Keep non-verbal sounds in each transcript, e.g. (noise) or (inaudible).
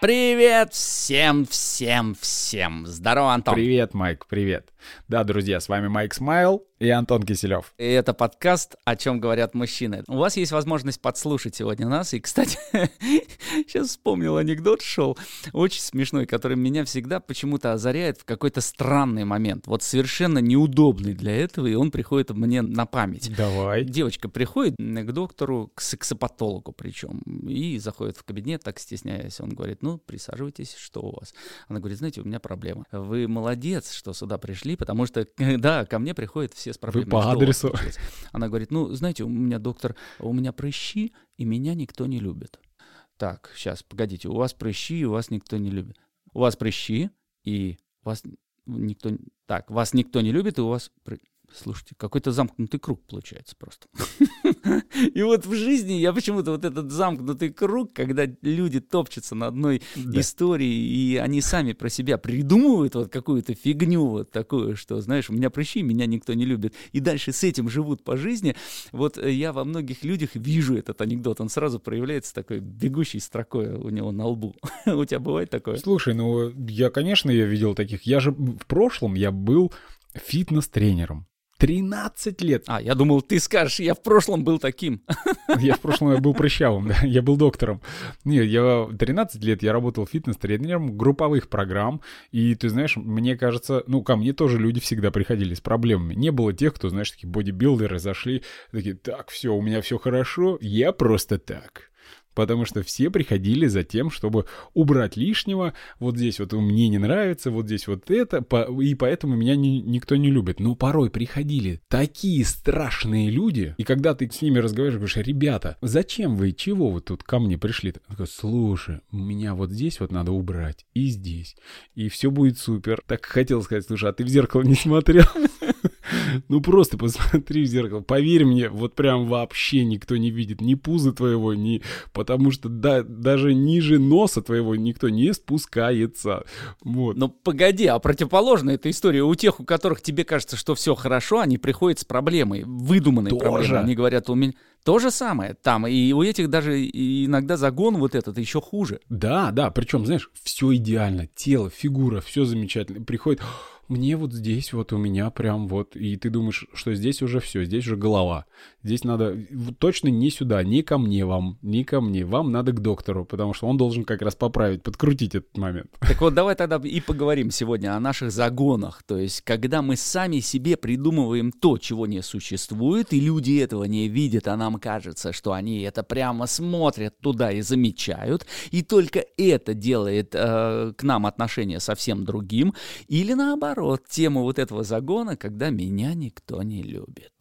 Привет всем, всем, всем. Здорово, Антон. Привет, Майк, привет. Да, друзья, с вами Майк Смайл и Антон Киселев. И это подкаст «О чем говорят мужчины». У вас есть возможность подслушать сегодня нас. И, кстати, (laughs) сейчас вспомнил анекдот шел, очень смешной, который меня всегда почему-то озаряет в какой-то странный момент. Вот совершенно неудобный для этого, и он приходит мне на память. Давай. Девочка приходит к доктору, к сексопатологу причем, и заходит в кабинет, так стесняясь. Он говорит, ну, присаживайтесь, что у вас? Она говорит, знаете, у меня проблема. Вы молодец, что сюда пришли, потому что, (laughs) да, ко мне приходят все с проблемой. Вы по адресу. Она говорит, ну, знаете, у меня доктор, у меня прыщи, и меня никто не любит. Так, сейчас, погодите, у вас прыщи, и вас никто не любит. У вас прыщи, и вас никто... Так, вас никто не любит, и у вас... Слушайте, какой-то замкнутый круг получается просто. (laughs) И вот в жизни я почему-то вот этот замкнутый круг, когда люди топчутся на одной да. истории, и они сами про себя придумывают вот какую-то фигню вот такую, что, знаешь, у меня прыщи, меня никто не любит, и дальше с этим живут по жизни. Вот я во многих людях вижу этот анекдот, он сразу проявляется такой бегущей строкой у него на лбу. (laughs) у тебя бывает такое? Слушай, ну я, конечно, я видел таких. Я же в прошлом я был фитнес-тренером. 13 лет. А, я думал, ты скажешь, я в прошлом был таким. (laughs) Я в прошлом я был прыщавым, да, я был доктором. Нет, я 13 лет я работал фитнес-тренером групповых программ, и ты знаешь, мне кажется, ну, ко мне тоже люди всегда приходили с проблемами. Не было тех, кто, знаешь, такие бодибилдеры зашли, такие, так, все, у меня все хорошо, я просто так потому что все приходили за тем, чтобы убрать лишнего, вот здесь вот мне не нравится, вот здесь вот это, и поэтому меня ни, никто не любит. Но порой приходили такие страшные люди, и когда ты с ними разговариваешь, говоришь, ребята, зачем вы, чего вы тут ко мне пришли? Он такой, слушай, меня вот здесь вот надо убрать, и здесь, и все будет супер. Так хотел сказать, слушай, а ты в зеркало не смотрел? (laughs) Ну просто посмотри в зеркало, поверь мне, вот прям вообще никто не видит ни пуза твоего, ни... Потому что да, даже ниже носа твоего никто не спускается. Вот. Но погоди, а противоположная эта история у тех, у которых тебе кажется, что все хорошо, они приходят с проблемой, выдуманной Тоже. проблемой. Они говорят, у меня... То же самое там, и у этих даже иногда загон вот этот еще хуже. Да, да, причем, знаешь, все идеально, тело, фигура, все замечательно. Приходит, мне вот здесь вот у меня прям вот, и ты думаешь, что здесь уже все, здесь уже голова. Здесь надо точно не сюда, не ко мне вам, не ко мне. Вам надо к доктору, потому что он должен как раз поправить, подкрутить этот момент. Так вот, давай тогда и поговорим сегодня о наших загонах. То есть, когда мы сами себе придумываем то, чего не существует, и люди этого не видят, а нам кажется, что они это прямо смотрят туда и замечают, и только это делает э, к нам отношение совсем другим, или наоборот, наоборот, тему вот этого загона, когда меня никто не любит.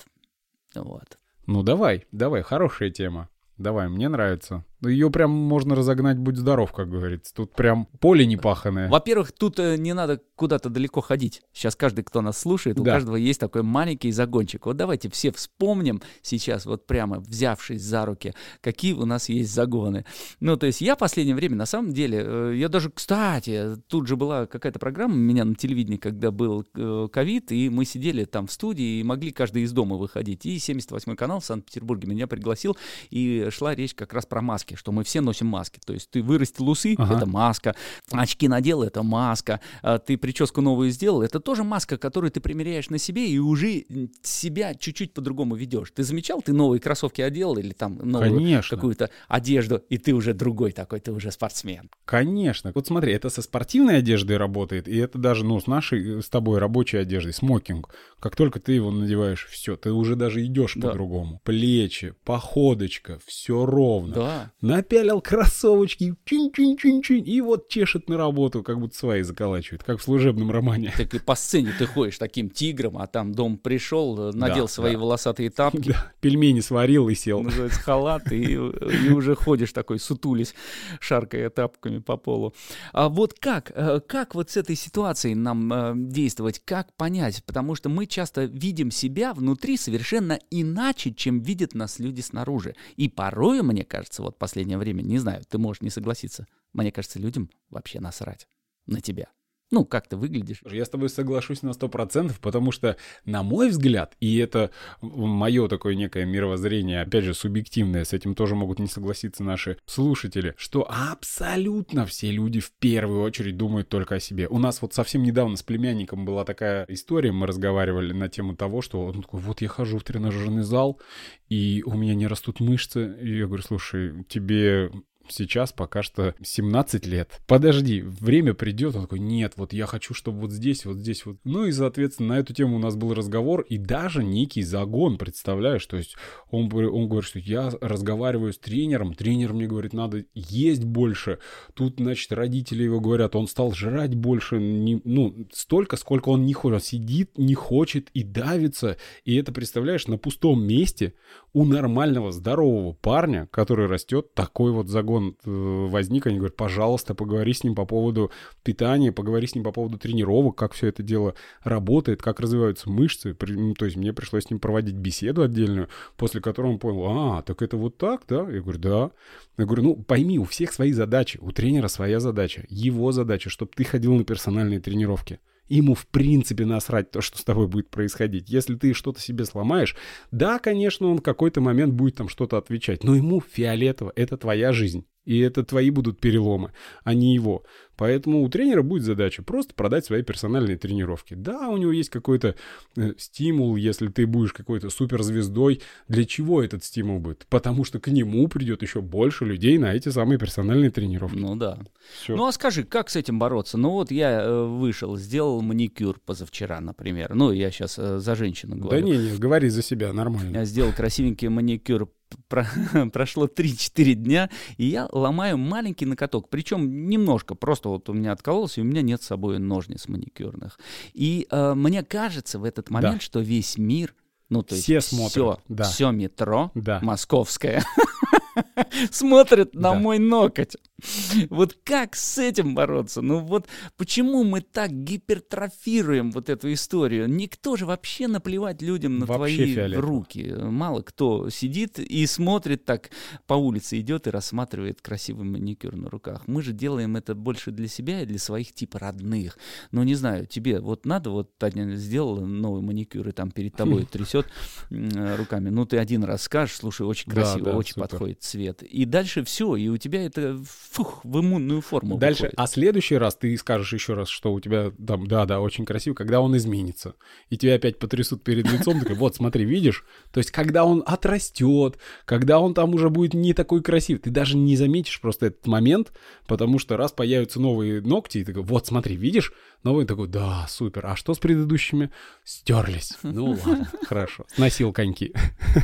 Вот. Ну давай, давай, хорошая тема. Давай, мне нравится. Ее прям можно разогнать, будь здоров, как говорится. Тут прям поле не паханое. Во-первых, тут э, не надо куда-то далеко ходить. Сейчас каждый, кто нас слушает, да. у каждого есть такой маленький загончик. Вот давайте все вспомним сейчас, вот прямо взявшись за руки, какие у нас есть загоны. Ну, то есть я в последнее время, на самом деле, э, я даже, кстати, тут же была какая-то программа у меня на телевидении, когда был э, ковид, и мы сидели там в студии и могли каждый из дома выходить. И 78-й канал в Санкт-Петербурге меня пригласил, и шла речь как раз про маски маски, что мы все носим маски. То есть ты вырастил усы, ага. это маска, очки надел, это маска, а ты прическу новую сделал, это тоже маска, которую ты примеряешь на себе и уже себя чуть-чуть по-другому ведешь. Ты замечал, ты новые кроссовки одел или там новую какую-то одежду, и ты уже другой такой, ты уже спортсмен. Конечно. Вот смотри, это со спортивной одеждой работает, и это даже, ну, с нашей, с тобой рабочей одеждой, смокинг. Как только ты его надеваешь, все, ты уже даже идешь да. по-другому. Плечи, походочка, все ровно. Да напялил кроссовочки, чин-чин-чин-чин, и вот чешет на работу, как будто свои заколачивает, как в служебном романе. Так и по сцене ты ходишь таким тигром, а там дом пришел, надел да, свои да. волосатые тапки. (laughs) Да, пельмени сварил и сел. Называется халат, и, и уже ходишь такой, сутулись, шаркая тапками по полу. А вот как, э, как вот с этой ситуацией нам э, действовать, как понять? Потому что мы часто видим себя внутри совершенно иначе, чем видят нас люди снаружи. И порой, мне кажется, вот по последнее время. Не знаю, ты можешь не согласиться. Мне кажется, людям вообще насрать на тебя. Ну, как ты выглядишь. Я с тобой соглашусь на сто процентов, потому что, на мой взгляд, и это мое такое некое мировоззрение, опять же, субъективное, с этим тоже могут не согласиться наши слушатели, что абсолютно все люди в первую очередь думают только о себе. У нас вот совсем недавно с племянником была такая история, мы разговаривали на тему того, что он такой, вот я хожу в тренажерный зал, и у меня не растут мышцы. И я говорю, слушай, тебе сейчас пока что 17 лет. Подожди, время придет. Он такой, нет, вот я хочу, чтобы вот здесь, вот здесь вот. Ну и, соответственно, на эту тему у нас был разговор и даже некий загон, представляешь? То есть он, он говорит, что я разговариваю с тренером, тренер мне говорит, надо есть больше. Тут, значит, родители его говорят, он стал жрать больше, не, ну, столько, сколько он не хочет. Он сидит, не хочет и давится. И это, представляешь, на пустом месте у нормального, здорового парня, который растет, такой вот загон э, возник. Они говорят, пожалуйста, поговори с ним по поводу питания, поговори с ним по поводу тренировок, как все это дело работает, как развиваются мышцы. То есть мне пришлось с ним проводить беседу отдельную, после которой он понял, а, так это вот так, да? Я говорю, да. Я говорю, ну пойми, у всех свои задачи, у тренера своя задача, его задача, чтобы ты ходил на персональные тренировки. Ему в принципе насрать то, что с тобой будет происходить. Если ты что-то себе сломаешь, да, конечно, он в какой-то момент будет там что-то отвечать, но ему фиолетово, это твоя жизнь. И это твои будут переломы, а не его. Поэтому у тренера будет задача просто продать свои персональные тренировки. Да, у него есть какой-то э, стимул, если ты будешь какой-то суперзвездой. Для чего этот стимул будет? Потому что к нему придет еще больше людей на эти самые персональные тренировки. Ну да. Всё. Ну а скажи, как с этим бороться? Ну вот я э, вышел, сделал маникюр позавчера, например. Ну я сейчас э, за женщину говорю. Да не, не, говори за себя, нормально. Я сделал красивенький маникюр про, (laughs) прошло 3-4 дня, и я ломаю маленький накаток. Причем немножко, просто вот у меня откололся, и у меня нет с собой ножниц маникюрных. И э, мне кажется в этот момент, да. что весь мир, ну то все есть смотрят, все, да. все метро да. московское (laughs) смотрит на мой ноготь. (laughs) Вот как с этим бороться? Ну вот почему мы так гипертрофируем вот эту историю? Никто же вообще наплевать людям на вообще твои фиолетово. руки. Мало кто сидит и смотрит так по улице, идет и рассматривает красивый маникюр на руках. Мы же делаем это больше для себя и для своих типа родных. Ну не знаю, тебе вот надо, вот Таня сделала новый маникюр и там перед тобой (laughs) трясет руками. Ну ты один раз скажешь, слушай, очень красиво, да, да, очень супер. подходит цвет. И дальше все, и у тебя это фух, в иммунную форму Дальше, выходит. а следующий раз ты скажешь еще раз, что у тебя там, да-да, очень красиво, когда он изменится. И тебя опять потрясут перед лицом, такой, вот, смотри, видишь? То есть, когда он отрастет, когда он там уже будет не такой красив, ты даже не заметишь просто этот момент, потому что раз появятся новые ногти, и ты такой, вот, смотри, видишь? Новый такой, да, супер. А что с предыдущими? Стерлись. Ну ладно, (laughs) хорошо. Сносил коньки.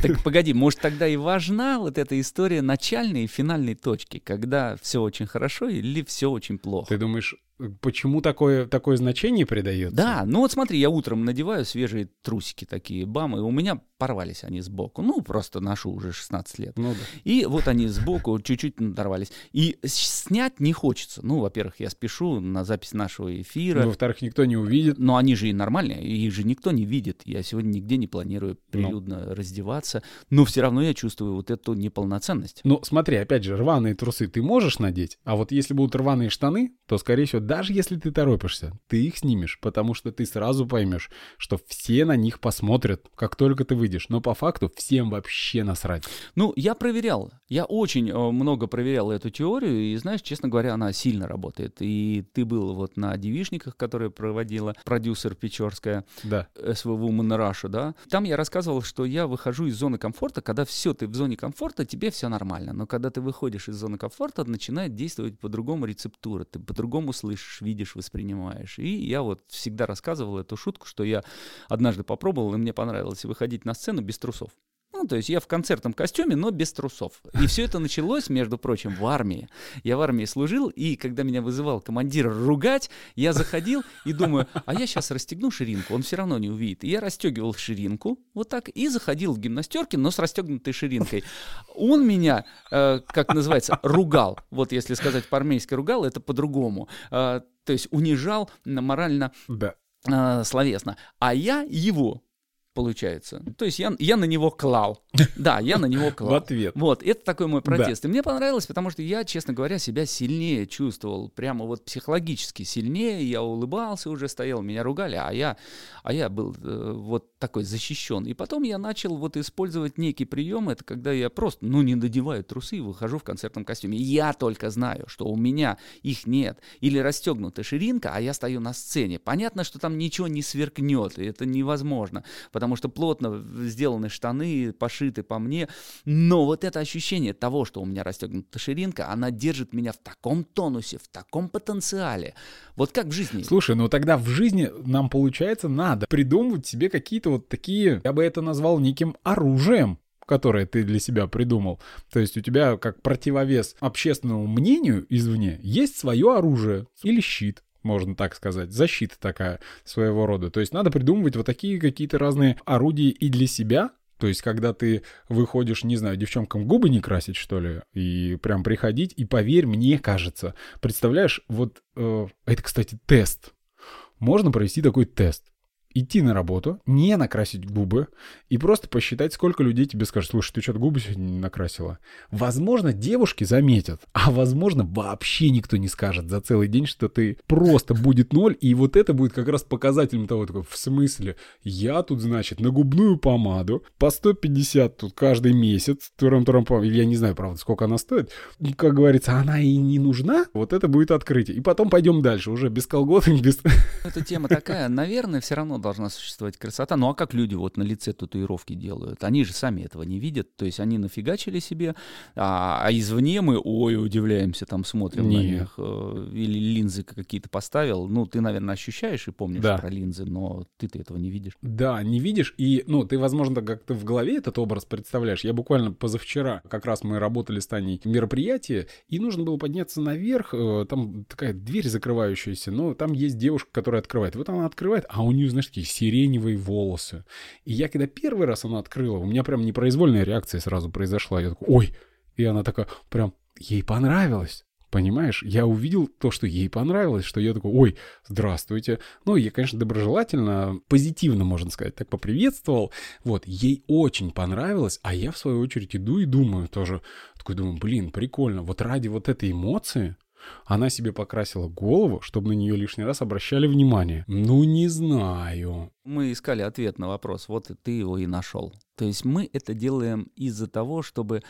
Так погоди, может тогда и важна вот эта история начальной и финальной точки, когда все очень хорошо или все очень плохо? Ты думаешь, Почему такое, такое значение придается? Да, ну вот смотри, я утром надеваю свежие трусики такие, бам, и у меня порвались они сбоку. Ну, просто ношу уже 16 лет. Ну, да. И вот они сбоку (laughs) чуть-чуть надорвались. И снять не хочется. Ну, во-первых, я спешу на запись нашего эфира. Ну, во-вторых, никто не увидит. Но они же и нормальные, их же никто не видит. Я сегодня нигде не планирую ну. прилюдно ну. раздеваться. Но все равно я чувствую вот эту неполноценность. Ну, смотри, опять же, рваные трусы ты можешь надеть, а вот если будут рваные штаны, то, скорее всего, даже если ты торопишься, ты их снимешь, потому что ты сразу поймешь, что все на них посмотрят, как только ты выйдешь. Но по факту всем вообще насрать. Ну, я проверял. Я очень э, много проверял эту теорию, и, знаешь, честно говоря, она сильно работает. И ты был вот на девишниках, которые проводила продюсер Печорская, да. СВ Woman Russia, да. Там я рассказывал, что я выхожу из зоны комфорта, когда все, ты в зоне комфорта, тебе все нормально. Но когда ты выходишь из зоны комфорта, начинает действовать по-другому рецептура, ты по-другому слышишь, видишь, воспринимаешь. И я вот всегда рассказывал эту шутку, что я однажды попробовал, и мне понравилось выходить на сцену без трусов. Ну, то есть я в концертном костюме, но без трусов. И все это началось, между прочим, в армии. Я в армии служил, и когда меня вызывал командир ругать, я заходил и думаю, а я сейчас расстегну ширинку, он все равно не увидит. И я расстегивал ширинку вот так и заходил в гимнастерке, но с расстегнутой ширинкой. Он меня, э, как называется, ругал. Вот если сказать по-армейски ругал, это по-другому. Э, то есть унижал морально, да. э, словесно. А я его получается. То есть я, я на него клал. (laughs) Да, я на него клал. В ответ. Вот, это такой мой протест. Да. И мне понравилось, потому что я, честно говоря, себя сильнее чувствовал, прямо вот психологически сильнее. Я улыбался уже, стоял, меня ругали, а я, а я был э, вот такой защищен. И потом я начал вот использовать некий прием, это когда я просто, ну, не надеваю трусы и выхожу в концертном костюме. Я только знаю, что у меня их нет. Или расстегнута ширинка, а я стою на сцене. Понятно, что там ничего не сверкнет, и это невозможно, потому что плотно сделаны штаны, пошиты по мне. Но вот это ощущение того, что у меня расстегнута ширинка, она держит меня в таком тонусе, в таком потенциале. Вот как в жизни. Слушай, ну тогда в жизни нам, получается, надо придумывать себе какие-то вот такие, я бы это назвал неким оружием, которое ты для себя придумал. То есть у тебя как противовес общественному мнению извне есть свое оружие или щит можно так сказать. Защита такая своего рода. То есть надо придумывать вот такие какие-то разные орудия и для себя, то есть, когда ты выходишь, не знаю, девчонкам губы не красить, что ли, и прям приходить, и поверь, мне кажется, представляешь, вот э, это, кстати, тест. Можно провести такой тест идти на работу, не накрасить губы и просто посчитать, сколько людей тебе скажут, слушай, ты что-то губы сегодня не накрасила. Возможно, девушки заметят, а возможно, вообще никто не скажет за целый день, что ты просто будет ноль, и вот это будет как раз показателем того, такой, в смысле, я тут, значит, на губную помаду по 150 тут каждый месяц, турам турам я не знаю, правда, сколько она стоит, как говорится, она и не нужна, вот это будет открытие. И потом пойдем дальше, уже без колготок, без... Эта тема такая, наверное, все равно должна существовать красота. Ну а как люди вот на лице татуировки делают? Они же сами этого не видят. То есть они нафигачили себе, а, а извне мы, ой, удивляемся, там смотрим Нет. на них. Э, или линзы какие-то поставил. Ну, ты, наверное, ощущаешь и помнишь да. про линзы, но ты-то этого не видишь. Да, не видишь. И, ну, ты, возможно, как-то в голове этот образ представляешь. Я буквально позавчера, как раз мы работали с Таней мероприятие, и нужно было подняться наверх. Э, там такая дверь закрывающаяся, но там есть девушка, которая открывает. Вот она открывает, а у нее, знаешь, такие сиреневые волосы. И я когда первый раз она открыла, у меня прям непроизвольная реакция сразу произошла. Я такой, ой! И она такая, прям, ей понравилось. Понимаешь, я увидел то, что ей понравилось, что я такой, ой, здравствуйте. Ну, я, конечно, доброжелательно, позитивно, можно сказать, так поприветствовал. Вот, ей очень понравилось, а я, в свою очередь, иду и думаю тоже, такой думаю, блин, прикольно, вот ради вот этой эмоции, она себе покрасила голову, чтобы на нее лишний раз обращали внимание. Ну, не знаю. Мы искали ответ на вопрос, вот ты его и нашел. То есть мы это делаем из-за того, чтобы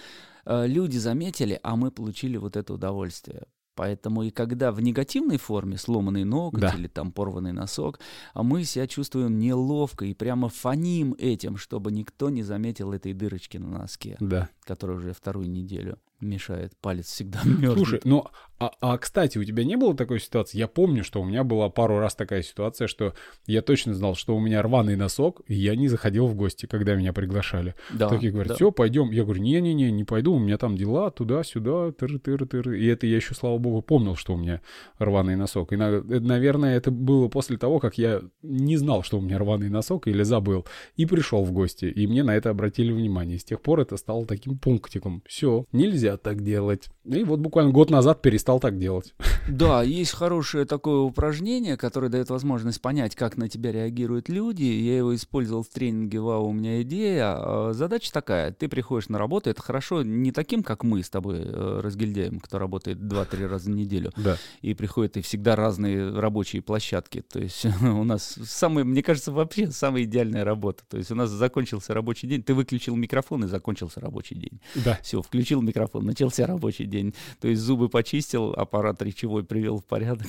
э, люди заметили, а мы получили вот это удовольствие. Поэтому и когда в негативной форме сломанный ноготь да. или там порванный носок, а мы себя чувствуем неловко и прямо фоним этим, чтобы никто не заметил этой дырочки на носке, да. которая уже вторую неделю мешает, палец всегда (laughs) мертвый. Слушай, ну, а, а, кстати, у тебя не было такой ситуации? Я помню, что у меня была пару раз такая ситуация, что я точно знал, что у меня рваный носок, и я не заходил в гости, когда меня приглашали. Да, Такие говорят, да. все, пойдем. Я говорю, не-не-не, не пойду, у меня там дела, туда-сюда, тыр-тыр-тыр. И это я еще, слава богу, помнил, что у меня рваный носок. И, наверное, это было после того, как я не знал, что у меня рваный носок, или забыл, и пришел в гости, и мне на это обратили внимание. С тех пор это стало таким пунктиком. Все, нельзя нельзя так делать. И вот буквально год назад перестал так делать. Да, есть хорошее такое упражнение, которое дает возможность понять, как на тебя реагируют люди. Я его использовал в тренинге «Вау, у меня идея». А, задача такая. Ты приходишь на работу, это хорошо не таким, как мы с тобой, э, разгильдяем, кто работает 2-3 раза в неделю. Да. И приходят и всегда разные рабочие площадки. То есть (laughs) у нас самая, мне кажется, вообще самая идеальная работа. То есть у нас закончился рабочий день, ты выключил микрофон и закончился рабочий день. Да. Все, включил микрофон телефон, начался рабочий день. То есть зубы почистил, аппарат речевой привел в порядок.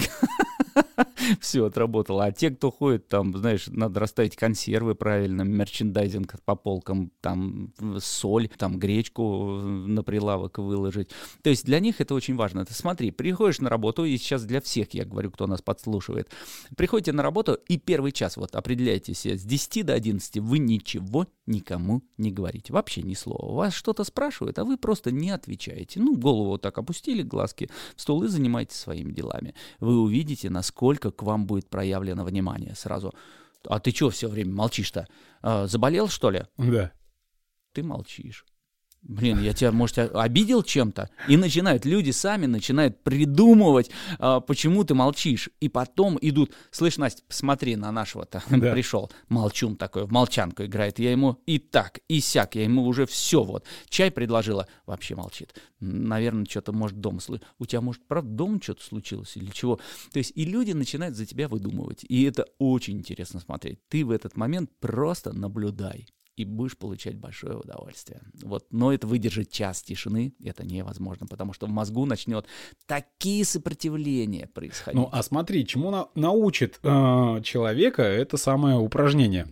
(laughs) (laughs) все отработало. А те, кто ходит, там, знаешь, надо расставить консервы правильно, мерчендайзинг по полкам, там, соль, там, гречку на прилавок выложить. То есть для них это очень важно. Ты смотри, приходишь на работу, и сейчас для всех, я говорю, кто нас подслушивает, приходите на работу, и первый час, вот, определяйте себе, с 10 до 11 вы ничего никому не говорите, вообще ни слова. Вас что-то спрашивают, а вы просто не отвечаете. Ну, голову вот так опустили, глазки в стол и занимаетесь своими делами. Вы увидите, насколько к вам будет проявлено внимание сразу. А ты что все время молчишь-то? А, заболел, что ли? Да. Ты молчишь. Блин, я тебя, может, обидел чем-то? И начинают, люди сами начинают придумывать, а, почему ты молчишь. И потом идут, слышь, Настя, посмотри на нашего-то, (laughs) да. пришел, молчун такой, в молчанку играет. Я ему и так, и сяк, я ему уже все вот. Чай предложила, вообще молчит. Наверное, что-то, может, дома, у тебя, может, правда, дома что-то случилось или чего? То есть и люди начинают за тебя выдумывать. И это очень интересно смотреть. Ты в этот момент просто наблюдай и будешь получать большое удовольствие. Вот, но это выдержать час тишины, это невозможно, потому что в мозгу начнет такие сопротивления происходить. Ну, а смотри, чему на, научит э, человека это самое упражнение.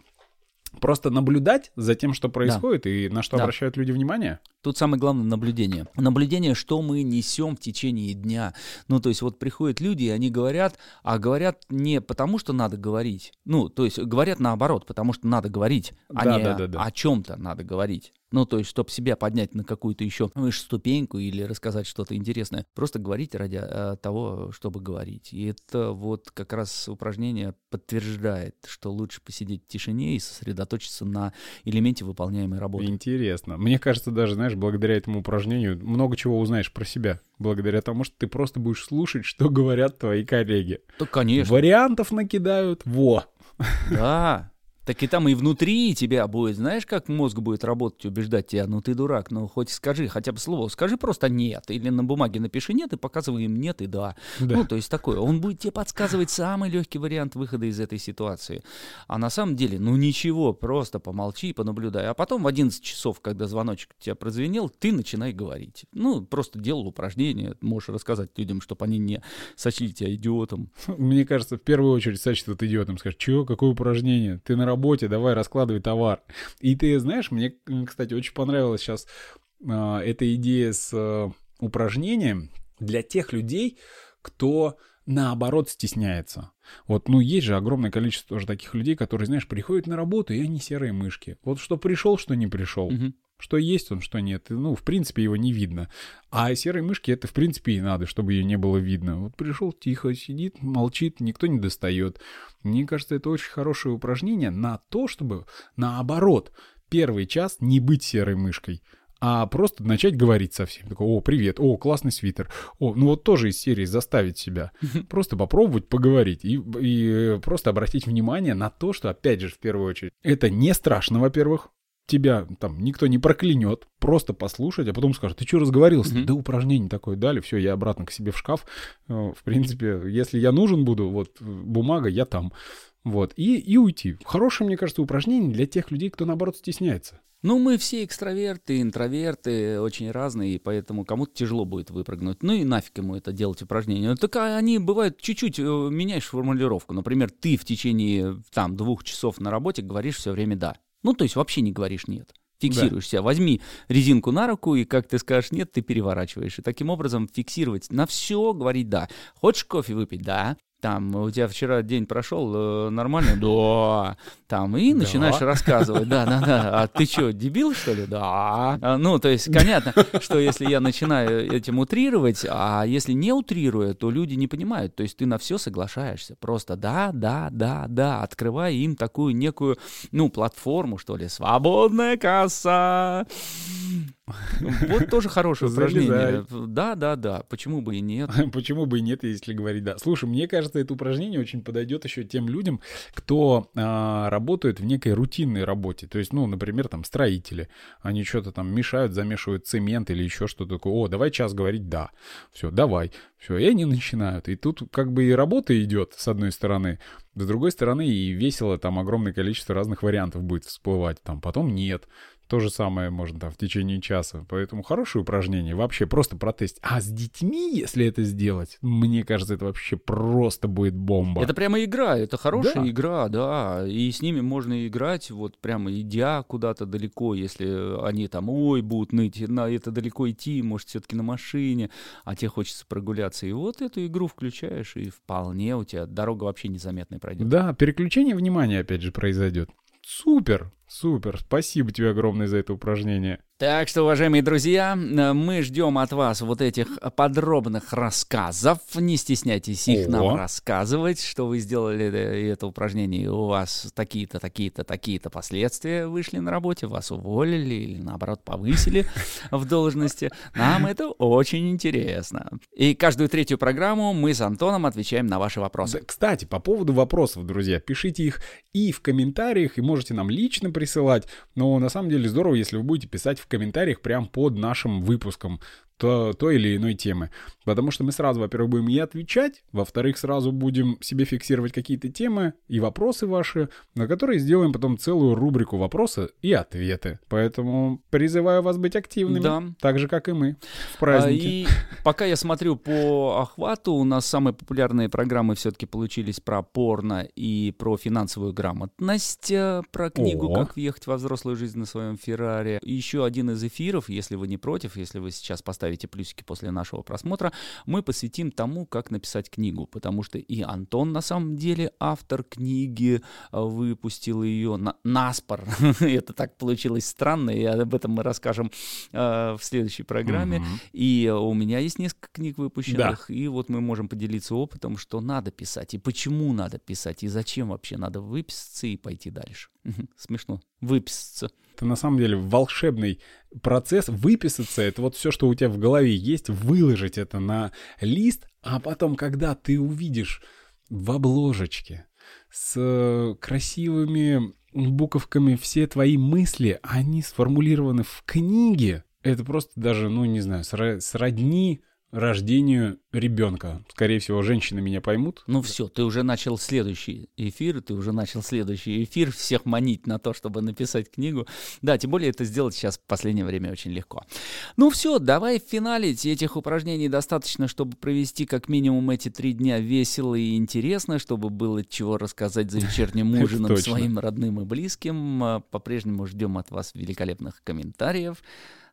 Просто наблюдать за тем, что происходит да. и на что да. обращают люди внимание. Тут самое главное наблюдение. Наблюдение, что мы несем в течение дня. Ну, то есть вот приходят люди, и они говорят, а говорят не потому, что надо говорить. Ну, то есть говорят наоборот, потому что надо говорить, а да, не да, да, да. о чем-то надо говорить. Ну, то есть, чтобы себя поднять на какую-то еще выше ступеньку или рассказать что-то интересное. Просто говорить ради а, того, чтобы говорить. И это вот как раз упражнение подтверждает, что лучше посидеть в тишине и сосредоточиться на элементе выполняемой работы. Интересно. Мне кажется, даже, знаешь, благодаря этому упражнению много чего узнаешь про себя. Благодаря тому, что ты просто будешь слушать, что говорят твои коллеги. Да, конечно. Вариантов накидают. Во! Да, так и там и внутри тебя будет, знаешь, как мозг будет работать, убеждать тебя, ну ты дурак, ну хоть скажи хотя бы слово, скажи просто нет, или на бумаге напиши нет и показывай им нет и да. да. Ну, то есть такое. Он будет тебе подсказывать самый легкий вариант выхода из этой ситуации. А на самом деле, ну ничего, просто помолчи и понаблюдай. А потом в 11 часов, когда звоночек тебя прозвенел, ты начинай говорить. Ну, просто делал упражнение, можешь рассказать людям, чтобы они не сочли тебя идиотом. Мне кажется, в первую очередь сочтут идиотом. Скажешь, чего, какое упражнение? Ты на работе, давай раскладывай товар. И ты знаешь, мне, кстати, очень понравилась сейчас э, эта идея с э, упражнением для тех людей, кто наоборот стесняется. Вот, ну, есть же огромное количество тоже таких людей, которые, знаешь, приходят на работу, и они серые мышки. Вот что пришел, что не пришел. Угу. Что есть он, что нет. Ну, в принципе, его не видно. А серой мышки это, в принципе, и надо, чтобы ее не было видно. Вот пришел тихо, сидит, молчит, никто не достает. Мне кажется, это очень хорошее упражнение на то, чтобы, наоборот, первый час не быть серой мышкой, а просто начать говорить совсем. Такой, о, привет, о, классный свитер. О, ну вот тоже из серии заставить себя. (laughs) Просто попробовать поговорить и, и просто обратить внимание на то, что, опять же, в первую очередь, это не страшно, во-первых, тебя там никто не проклянет, просто послушать, а потом скажет, ты что разговорился? Mm-hmm. Да упражнение такое дали, все, я обратно к себе в шкаф. Э, в принципе, если я нужен буду, вот бумага, я там. Вот, и, и уйти. Хорошее, мне кажется, упражнение для тех людей, кто, наоборот, стесняется. Ну, мы все экстраверты, интроверты, очень разные, и поэтому кому-то тяжело будет выпрыгнуть. Ну и нафиг ему это делать упражнения. Ну, так они бывают чуть-чуть, э, меняешь формулировку. Например, ты в течение там двух часов на работе говоришь все время «да». Ну, то есть вообще не говоришь «нет». Фиксируешься. Да. Возьми резинку на руку, и как ты скажешь «нет», ты переворачиваешь. И таким образом фиксировать на все, говорить «да». Хочешь кофе выпить? Да там, у тебя вчера день прошел э, нормально? (laughs) Да. Там, и начинаешь рассказывать, да, да, да. А ты что, дебил, что ли? Да. А, ну, то есть, понятно, что если я начинаю этим утрировать, а если не утрируя, то люди не понимают. То есть ты на все соглашаешься. Просто да, да, да, да, открывая им такую некую, ну, платформу, что ли, свободная касса. Вот тоже хорошее упражнение. Да, да, да. Почему бы и нет? (laughs) Почему бы и нет, если говорить да. Слушай, мне кажется, это упражнение очень подойдет еще тем людям, кто а, работает в некой рутинной работе. То есть, ну, например, там строители. Они что-то там мешают, замешивают цемент или еще что-то такое. О, давай час говорить да. Все, давай. Все, и они начинают. И тут как бы и работа идет, с одной стороны. С другой стороны, и весело, там огромное количество разных вариантов будет всплывать. Там потом нет. То же самое можно там в течение часа. Поэтому хорошее упражнение. Вообще просто протестить. А с детьми, если это сделать, мне кажется, это вообще просто будет бомба. Это прямо игра. Это хорошая да. игра, да. И с ними можно играть, вот прямо идя куда-то далеко, если они там, ой, будут ныть, на это далеко идти, может, все-таки на машине, а тебе хочется прогуляться. И вот эту игру включаешь, и вполне у тебя дорога вообще незаметной пройдет. Да, переключение внимания, опять же, произойдет. Супер, супер. Спасибо тебе огромное за это упражнение. Так что, уважаемые друзья, мы ждем от вас вот этих подробных рассказов. Не стесняйтесь их О. нам рассказывать, что вы сделали это упражнение, и у вас такие-то, такие-то, такие-то последствия вышли на работе, вас уволили или, наоборот, повысили в должности. Нам это очень интересно. И каждую третью программу мы с Антоном отвечаем на ваши вопросы. Кстати, по поводу вопросов, друзья, пишите их и в комментариях, и можете нам лично присылать. Но на самом деле здорово, если вы будете писать в комментариях прямо под нашим выпуском то, той или иной темы. Потому что мы сразу, во-первых, будем и отвечать, во-вторых, сразу будем себе фиксировать какие-то темы и вопросы ваши, на которые сделаем потом целую рубрику вопросы и ответы. Поэтому призываю вас быть активными, да. так же, как и мы в празднике. А, и пока я смотрю по охвату, у нас самые популярные программы все-таки получились про порно и про финансовую грамотность, э, про книгу О. «Как въехать во взрослую жизнь на своем Феррари». Еще один из эфиров, если вы не против, если вы сейчас поставите ставите плюсики после нашего просмотра, мы посвятим тому, как написать книгу, потому что и Антон на самом деле автор книги, а, выпустил ее на, наспор. (laughs) Это так получилось странно, и об этом мы расскажем э, в следующей программе. Угу. И у меня есть несколько книг выпущенных, да. и вот мы можем поделиться опытом, что надо писать, и почему надо писать, и зачем вообще надо выписаться и пойти дальше. Смешно. Выписаться. Это на самом деле волшебный процесс. Выписаться — это вот все, что у тебя в голове есть, выложить это на лист, а потом, когда ты увидишь в обложечке с красивыми буковками все твои мысли, они сформулированы в книге, это просто даже, ну, не знаю, сродни рождению ребенка. Скорее всего, женщины меня поймут. Ну все, ты уже начал следующий эфир, ты уже начал следующий эфир, всех манить на то, чтобы написать книгу. Да, тем более это сделать сейчас в последнее время очень легко. Ну все, давай финалить. Этих упражнений достаточно, чтобы провести как минимум эти три дня весело и интересно, чтобы было чего рассказать за вечерним (laughs) ужином своим родным и близким. А, по-прежнему ждем от вас великолепных комментариев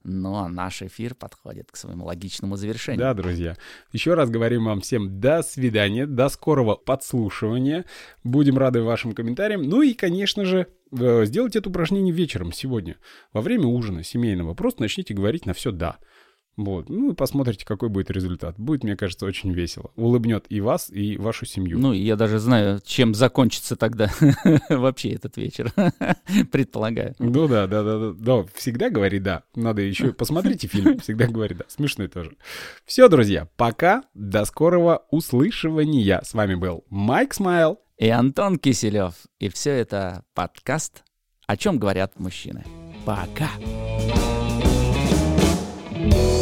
но наш эфир подходит к своему логичному завершению. Да, друзья. Еще раз говорим вам всем до свидания, до скорого подслушивания. Будем рады вашим комментариям. Ну и, конечно же, э, сделайте это упражнение вечером сегодня, во время ужина семейного. Просто начните говорить на все «да». Вот. Ну посмотрите, какой будет результат. Будет, мне кажется, очень весело. Улыбнет и вас, и вашу семью. Ну, я даже знаю, чем закончится тогда (laughs) вообще этот вечер. (laughs) Предполагаю. Ну да, да, да, да. Да, всегда говори да. Надо еще (laughs) посмотрите фильм. Всегда говори да. Смешной тоже. Все, друзья, пока. До скорого услышивания. С вами был Майк Смайл. И Антон Киселев. И все это подкаст «О чем говорят мужчины». Пока. Пока.